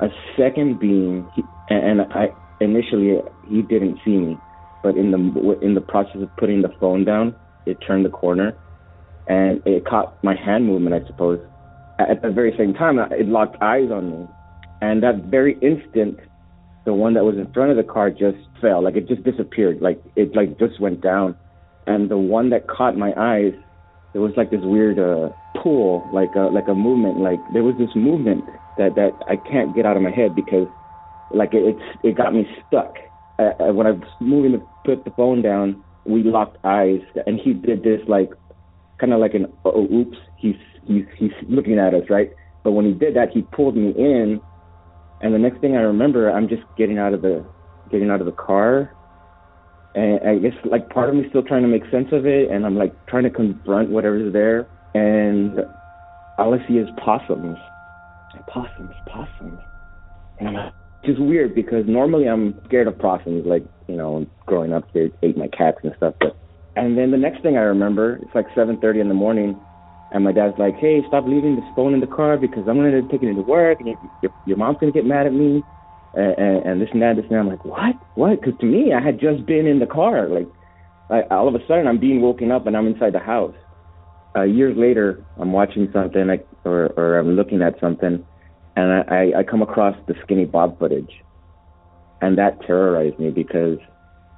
a second being, and I initially he didn't see me, but in the in the process of putting the phone down, it turned the corner, and it caught my hand movement, I suppose. At the very same time, it locked eyes on me, and that very instant, the one that was in front of the car just fell, like it just disappeared, like it like just went down, and the one that caught my eyes, there was like this weird uh, pull, like a like a movement, like there was this movement that that I can't get out of my head because, like it, it's it got me stuck. Uh, when I was moving to put the phone down, we locked eyes, and he did this like, kind of like an oh oops, he's he's he's looking at us, right? But when he did that, he pulled me in, and the next thing I remember, I'm just getting out of the getting out of the car, and I guess like part of me still trying to make sense of it, and I'm like trying to confront whatever's there, and all I see is possums, possums, possums, and I'm like is weird because normally I'm scared of possums. Like you know, growing up, they ate my cats and stuff. But and then the next thing I remember, it's like 7:30 in the morning, and my dad's like, "Hey, stop leaving this phone in the car because I'm gonna take it into work, and your your mom's gonna get mad at me." And, and, and this and that, this and that. I'm like, what? What? Because to me, I had just been in the car. Like, I, all of a sudden, I'm being woken up and I'm inside the house. Uh, years later, I'm watching something, like, or or I'm looking at something, and I, I come across the skinny Bob footage, and that terrorized me because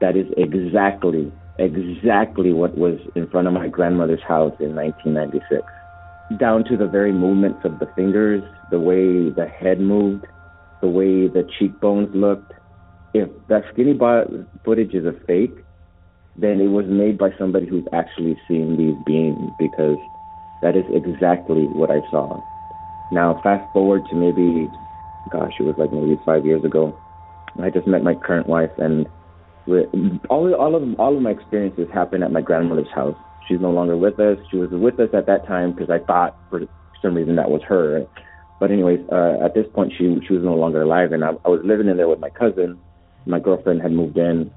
that is exactly exactly what was in front of my grandmother's house in 1996, down to the very movements of the fingers, the way the head moved, the way the cheekbones looked. If that skinny Bob footage is a fake, then it was made by somebody who's actually seen these beings because that is exactly what I saw. Now, fast forward to maybe, gosh, it was like maybe five years ago. I just met my current wife, and all all of all of my experiences happened at my grandmother's house. She's no longer with us. She was with us at that time because I thought for some reason that was her. But anyways, uh, at this point she she was no longer alive, and I, I was living in there with my cousin. My girlfriend had moved in.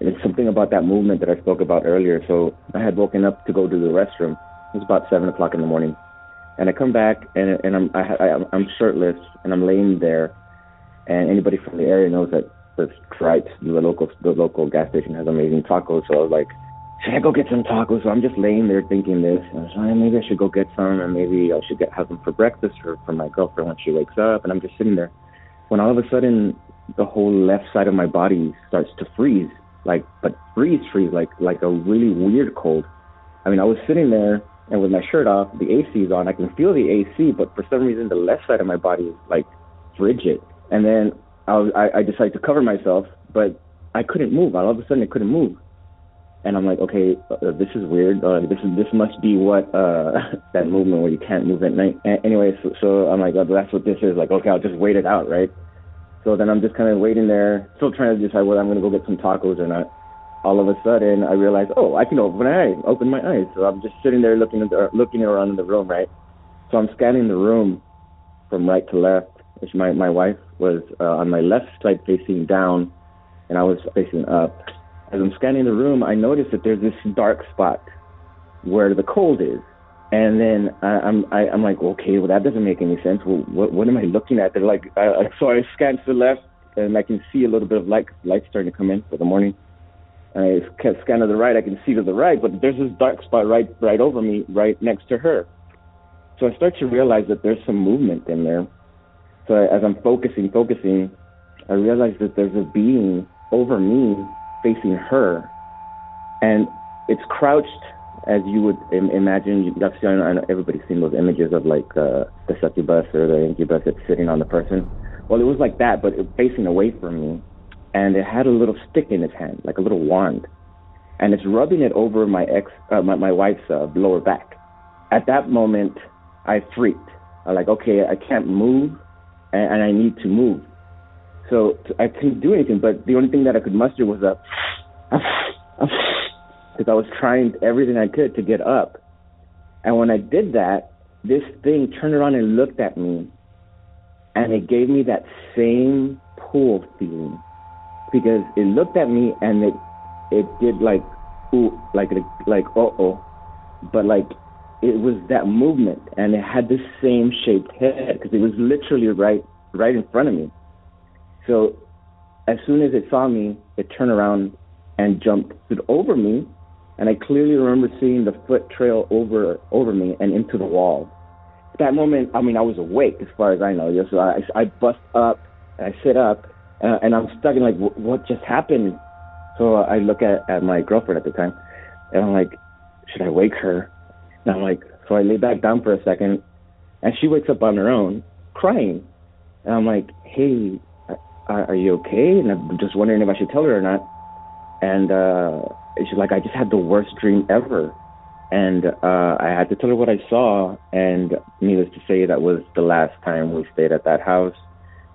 And it's something about that movement that I spoke about earlier. So I had woken up to go to the restroom. It was about seven o'clock in the morning, and I come back and and I'm I, I, I'm shirtless and I'm laying there, and anybody from the area knows that the Stripes, the local the local gas station has amazing tacos. So I was like, should I go get some tacos? So I'm just laying there thinking this. And I was like, ah, maybe I should go get some, and maybe I should get have them for breakfast or for my girlfriend when she wakes up. And I'm just sitting there, when all of a sudden the whole left side of my body starts to freeze, like but freeze freeze, like like a really weird cold. I mean, I was sitting there and with my shirt off, the AC is on. I can feel the AC, but for some reason the left side of my body is like frigid. And then I, was, I, I decided to cover myself, but I couldn't move. All of a sudden, I couldn't move, and I'm like, okay, uh, this is weird. Uh, this is this must be what uh, that movement where you can't move at night. A- anyway, so, so I'm like, oh, that's what this is. Like, okay, I'll just wait it out, right? So then I'm just kind of waiting there, still trying to decide whether I'm to go get some tacos or not. All of a sudden, I realize, oh, I can open my eyes. Open my eyes. So I'm just sitting there looking at the, looking around in the room, right? So I'm scanning the room from right to left, which my my wife was uh, on my left side facing down, and I was facing up. As I'm scanning the room, I notice that there's this dark spot where the cold is. And then I, I'm I, I'm like, okay, well that doesn't make any sense. Well, what what am I looking at? They're like, uh, so I scan to the left, and I can see a little bit of light light starting to come in for the morning. And I scan to the right, I can see to the right, but there's this dark spot right right over me, right next to her. So I start to realize that there's some movement in there. So as I'm focusing, focusing, I realize that there's a being over me facing her, and it's crouched as you would Im- imagine. I've seen, I know everybody's seen those images of like uh, the succubus or the incubus that's sitting on the person. Well, it was like that, but it, facing away from me, and it had a little stick in its hand, like a little wand, and it's rubbing it over my ex, uh, my, my wife's uh, lower back. At that moment, I freaked. I'm like, okay, I can't move and, and I need to move. So I couldn't do anything, but the only thing that I could muster was a, because I was trying everything I could to get up. And when I did that, this thing turned around and looked at me, and it gave me that same pull feeling because it looked at me and it it did like ooh like like uh oh, but like it was that movement, and it had the same shaped head because it was literally right right in front of me. So as soon as it saw me, it turned around and jumped over me, and I clearly remember seeing the foot trail over over me and into the wall. At that moment, I mean, I was awake as far as I know. So I, I bust up, and I sit up, and, and I'm stuck in like, what just happened? So uh, I look at, at my girlfriend at the time, and I'm like, should I wake her? And I'm like, so I lay back down for a second, and she wakes up on her own, crying. And I'm like, hey, are, you okay? And I'm just wondering if I should tell her or not. And uh, she's like, I just had the worst dream ever. And uh, I had to tell her what I saw. And needless to say, that was the last time we stayed at that house.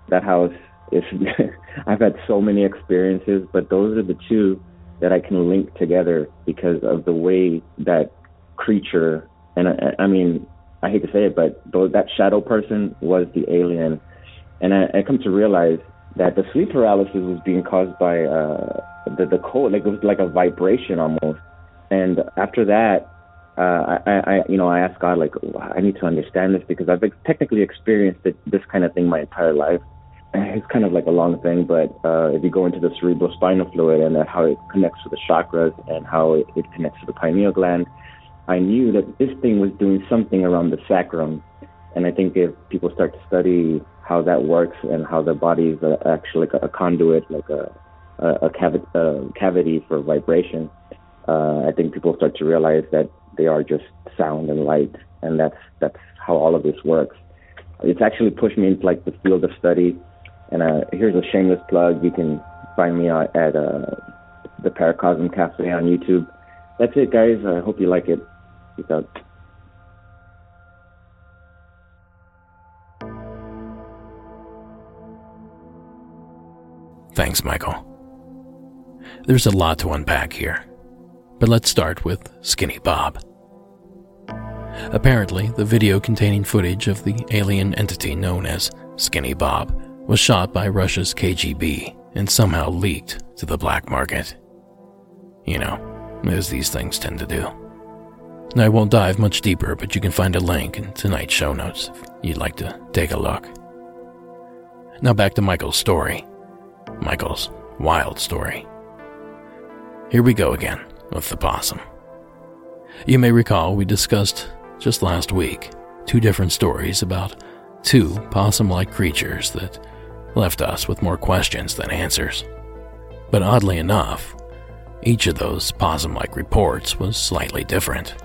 That house is, I've had so many experiences, but those are the two that I can link together because of the way that creature, and I, I mean, I hate to say it, but that shadow person was the alien. And I, I come to realize that the sleep paralysis was being caused by uh, the the cold, like it was like a vibration almost. And after that, uh, I, I, you know, I asked God, like, I need to understand this because I've technically experienced it, this kind of thing my entire life. It's kind of like a long thing, but uh, if you go into the cerebral spinal fluid and how it connects to the chakras and how it, it connects to the pineal gland, I knew that this thing was doing something around the sacrum. And I think if people start to study how that works and how the body is actually like a conduit, like a, a, a, cavity, a cavity for vibration, uh, I think people start to realize that they are just sound and light. And that's, that's how all of this works. It's actually pushed me into like the field of study. And uh, here's a shameless plug. You can find me at uh, the Paracosm Cafe on YouTube. That's it, guys. I hope you like it. Thanks, Michael. There's a lot to unpack here, but let's start with Skinny Bob. Apparently, the video containing footage of the alien entity known as Skinny Bob was shot by Russia's KGB and somehow leaked to the black market. You know, as these things tend to do. I won't dive much deeper, but you can find a link in tonight's show notes if you'd like to take a look. Now back to Michael's story. Michael's wild story. Here we go again with the possum. You may recall we discussed just last week two different stories about two possum like creatures that left us with more questions than answers. But oddly enough, each of those possum like reports was slightly different.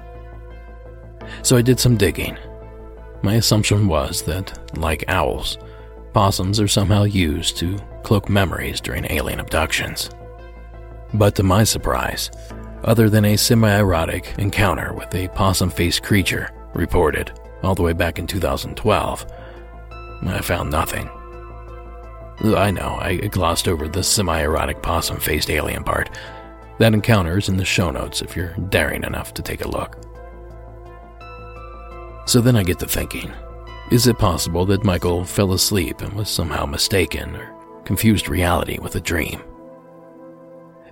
So I did some digging. My assumption was that, like owls, possums are somehow used to cloak memories during alien abductions. But to my surprise, other than a semi erotic encounter with a possum faced creature reported all the way back in 2012, I found nothing. I know, I glossed over the semi erotic possum faced alien part. That encounter is in the show notes if you're daring enough to take a look. So then I get to thinking is it possible that Michael fell asleep and was somehow mistaken or confused reality with a dream?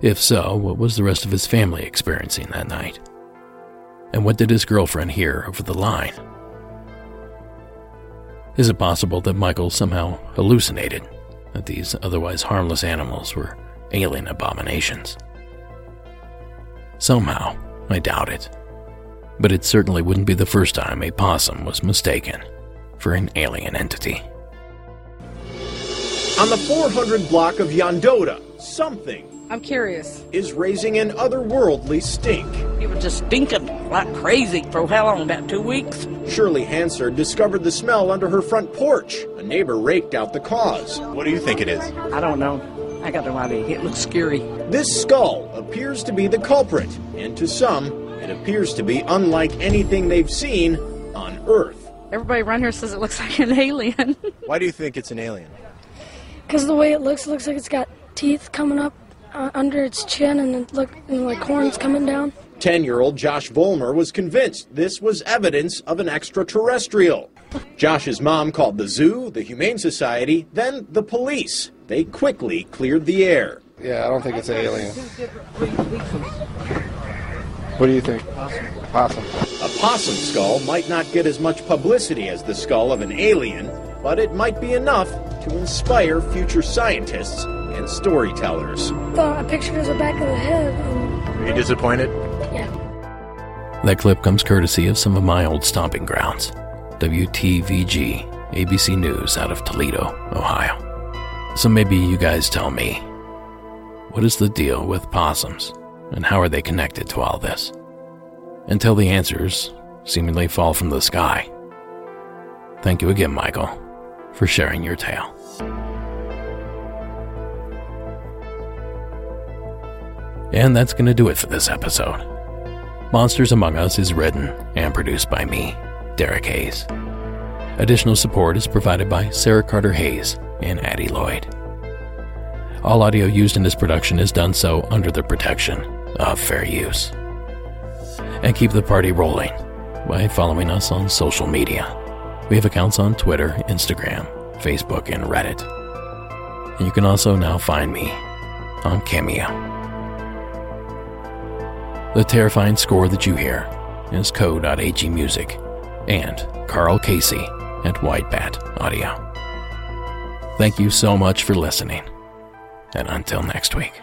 If so, what was the rest of his family experiencing that night? And what did his girlfriend hear over the line? Is it possible that Michael somehow hallucinated that these otherwise harmless animals were alien abominations? Somehow, I doubt it. But it certainly wouldn't be the first time a possum was mistaken for an alien entity. On the 400 block of Yondota, something I'm curious. is raising an otherworldly stink. It was just stinking like crazy for how long? About two weeks? Shirley Hansard discovered the smell under her front porch. A neighbor raked out the cause. What do you think it is? I don't know. I got no idea. It looks scary. This skull appears to be the culprit, and to some, it appears to be unlike anything they've seen on Earth. Everybody around here says it looks like an alien. Why do you think it's an alien? Because the way it looks, it looks like it's got teeth coming up uh, under its chin and it look and like horns coming down. 10 year old Josh Volmer was convinced this was evidence of an extraterrestrial. Josh's mom called the zoo, the Humane Society, then the police. They quickly cleared the air. Yeah, I don't think it's an alien. What do you think? Possum. A possum skull might not get as much publicity as the skull of an alien, but it might be enough to inspire future scientists and storytellers. Thought I pictured the back of the head. Um, Are you disappointed? yeah. That clip comes courtesy of some of my old stomping grounds WTVG, ABC News out of Toledo, Ohio. So maybe you guys tell me what is the deal with possums and how are they connected to all this? Until the answers seemingly fall from the sky. Thank you again, Michael, for sharing your tale. And that's going to do it for this episode. Monsters Among Us is written and produced by me, Derek Hayes. Additional support is provided by Sarah Carter Hayes and Addie Lloyd. All audio used in this production is done so under the protection of fair use. And keep the party rolling by following us on social media. We have accounts on Twitter, Instagram, Facebook, and Reddit. And you can also now find me on Cameo. The terrifying score that you hear is Co.ag Music and Carl Casey at White Bat Audio. Thank you so much for listening, and until next week.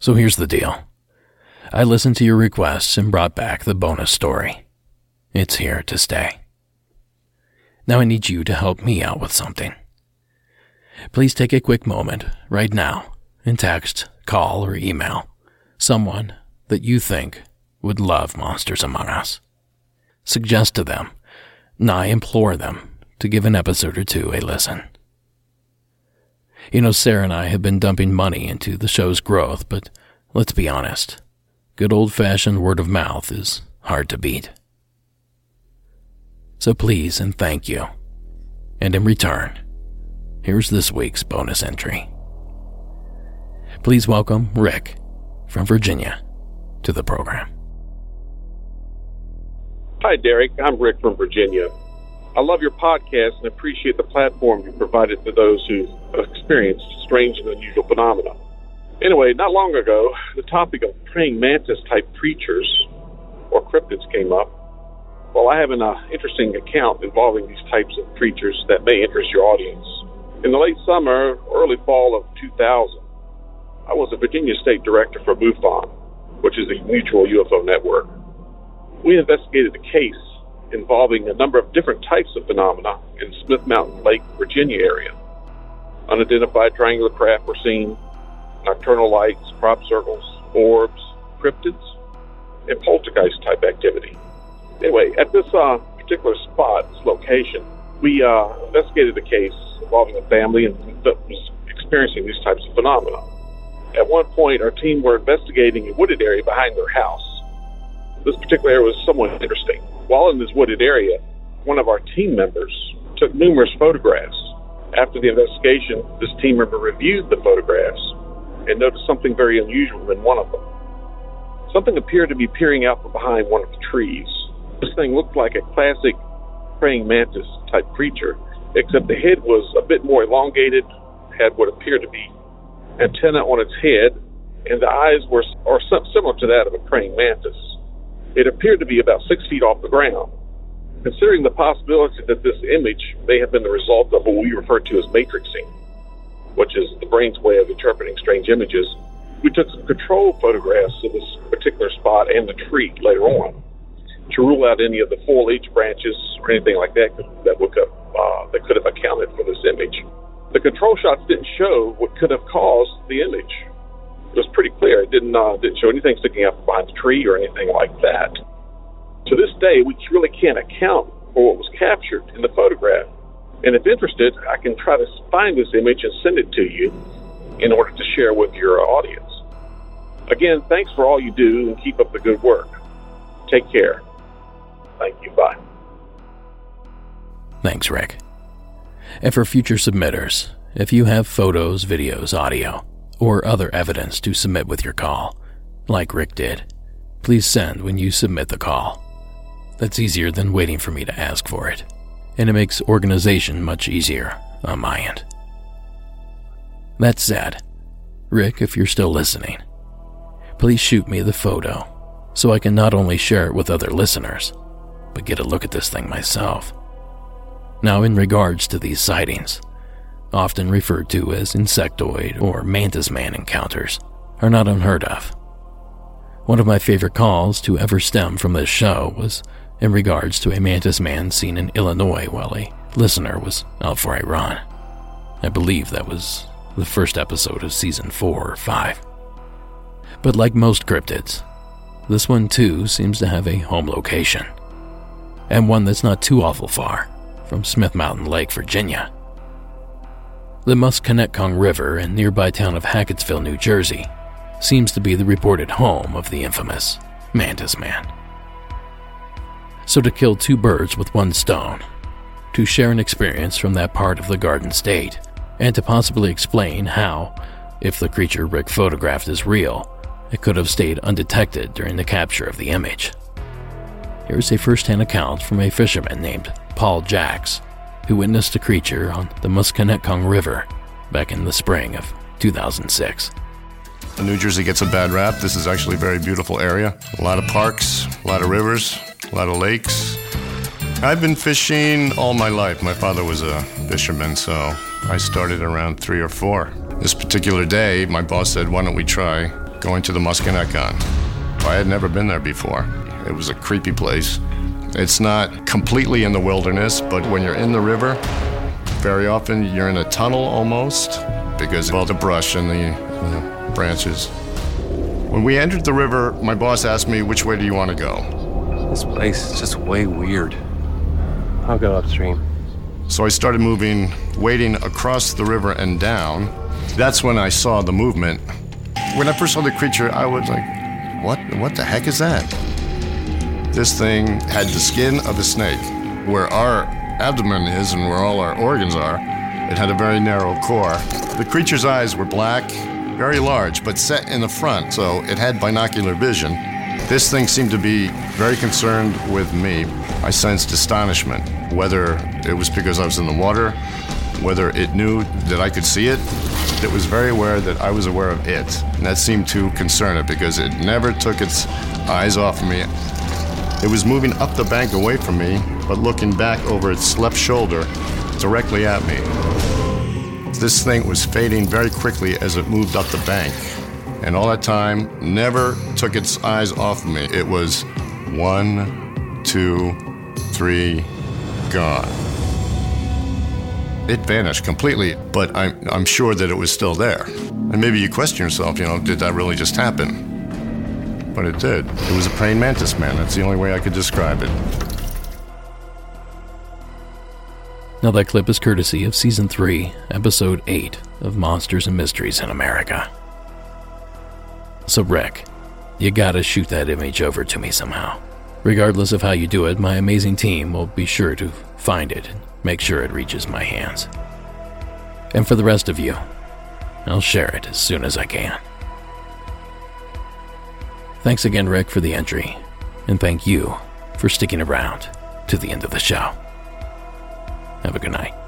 So here's the deal I listened to your requests and brought back the bonus story. It's here to stay. Now I need you to help me out with something. Please take a quick moment right now and text, call, or email someone that you think would love Monsters Among Us. Suggest to them, and I implore them to give an episode or two a listen. You know, Sarah and I have been dumping money into the show's growth, but let's be honest. Good old fashioned word of mouth is hard to beat. So please and thank you. And in return, here's this week's bonus entry. Please welcome Rick from Virginia to the program. Hi, Derek. I'm Rick from Virginia. I love your podcast and appreciate the platform you provided to those who experienced strange and unusual phenomena. Anyway, not long ago, the topic of praying mantis type creatures or cryptids came up. Well, I have an uh, interesting account involving these types of creatures that may interest your audience. In the late summer, early fall of 2000, I was a Virginia State Director for MUFON, which is a mutual UFO network. We investigated a case involving a number of different types of phenomena in Smith Mountain Lake, Virginia area. Unidentified triangular craft were seen, nocturnal lights, crop circles, orbs, cryptids, and poltergeist type activity. Anyway, at this uh, particular spot, this location, we uh, investigated a case involving a family that was experiencing these types of phenomena. At one point, our team were investigating a wooded area behind their house. This particular area was somewhat interesting. While in this wooded area, one of our team members took numerous photographs. After the investigation, this team member reviewed the photographs and noticed something very unusual in one of them. Something appeared to be peering out from behind one of the trees. This thing looked like a classic praying mantis type creature, except the head was a bit more elongated, had what appeared to be antenna on its head, and the eyes were or similar to that of a praying mantis. It appeared to be about six feet off the ground. Considering the possibility that this image may have been the result of what we refer to as matrixing, which is the brain's way of interpreting strange images, we took some control photographs of this particular spot and the tree later on to rule out any of the foliage branches or anything like that that would have, uh, that could have accounted for this image. The control shots didn't show what could have caused the image. It was pretty clear. It didn't uh, didn't show anything sticking up behind the tree or anything like that. To this day, we really can't account for what was captured in the photograph. And if interested, I can try to find this image and send it to you in order to share with your audience. Again, thanks for all you do and keep up the good work. Take care. Thank you. Bye. Thanks, Rick. And for future submitters, if you have photos, videos, audio, or other evidence to submit with your call, like Rick did, please send when you submit the call. That's easier than waiting for me to ask for it, and it makes organization much easier on my end. That said, Rick, if you're still listening, please shoot me the photo so I can not only share it with other listeners, but get a look at this thing myself. Now, in regards to these sightings, often referred to as insectoid or mantis man encounters, are not unheard of. One of my favorite calls to ever stem from this show was in regards to a mantis man seen in Illinois while a listener was out for a run. I believe that was the first episode of season 4 or 5. But like most cryptids, this one too seems to have a home location, and one that's not too awful far from Smith Mountain Lake, Virginia. The Musconetcong River in nearby town of Hackettsville, New Jersey, seems to be the reported home of the infamous Mantis Man. So, to kill two birds with one stone, to share an experience from that part of the Garden State, and to possibly explain how, if the creature Rick photographed is real, it could have stayed undetected during the capture of the image. Here's a first hand account from a fisherman named Paul Jacks, who witnessed a creature on the Musconetcong River back in the spring of 2006. New Jersey gets a bad rap. This is actually a very beautiful area. A lot of parks, a lot of rivers, a lot of lakes. I've been fishing all my life. My father was a fisherman, so I started around three or four. This particular day, my boss said, Why don't we try going to the Musconetcong. I had never been there before. It was a creepy place. It's not completely in the wilderness, but when you're in the river, very often you're in a tunnel almost because of all the brush and the, the branches. When we entered the river, my boss asked me, Which way do you want to go? This place is just way weird. I'll go upstream. So I started moving, wading across the river and down. That's when I saw the movement. When I first saw the creature, I was like, what, what the heck is that? This thing had the skin of a snake. Where our abdomen is and where all our organs are, it had a very narrow core. The creature's eyes were black, very large, but set in the front, so it had binocular vision. This thing seemed to be very concerned with me. I sensed astonishment, whether it was because I was in the water, whether it knew that I could see it. It was very aware that I was aware of it, and that seemed to concern it because it never took its eyes off me. It was moving up the bank away from me, but looking back over its left shoulder directly at me. This thing was fading very quickly as it moved up the bank. And all that time, never took its eyes off me. It was one, two, three, gone. It vanished completely, but I'm, I'm sure that it was still there. And maybe you question yourself, you know, did that really just happen? But it did. It was a praying mantis man. That's the only way I could describe it. Now, that clip is courtesy of Season 3, Episode 8 of Monsters and Mysteries in America. So, Rick, you gotta shoot that image over to me somehow. Regardless of how you do it, my amazing team will be sure to find it and make sure it reaches my hands. And for the rest of you, I'll share it as soon as I can. Thanks again, Rick, for the entry, and thank you for sticking around to the end of the show. Have a good night.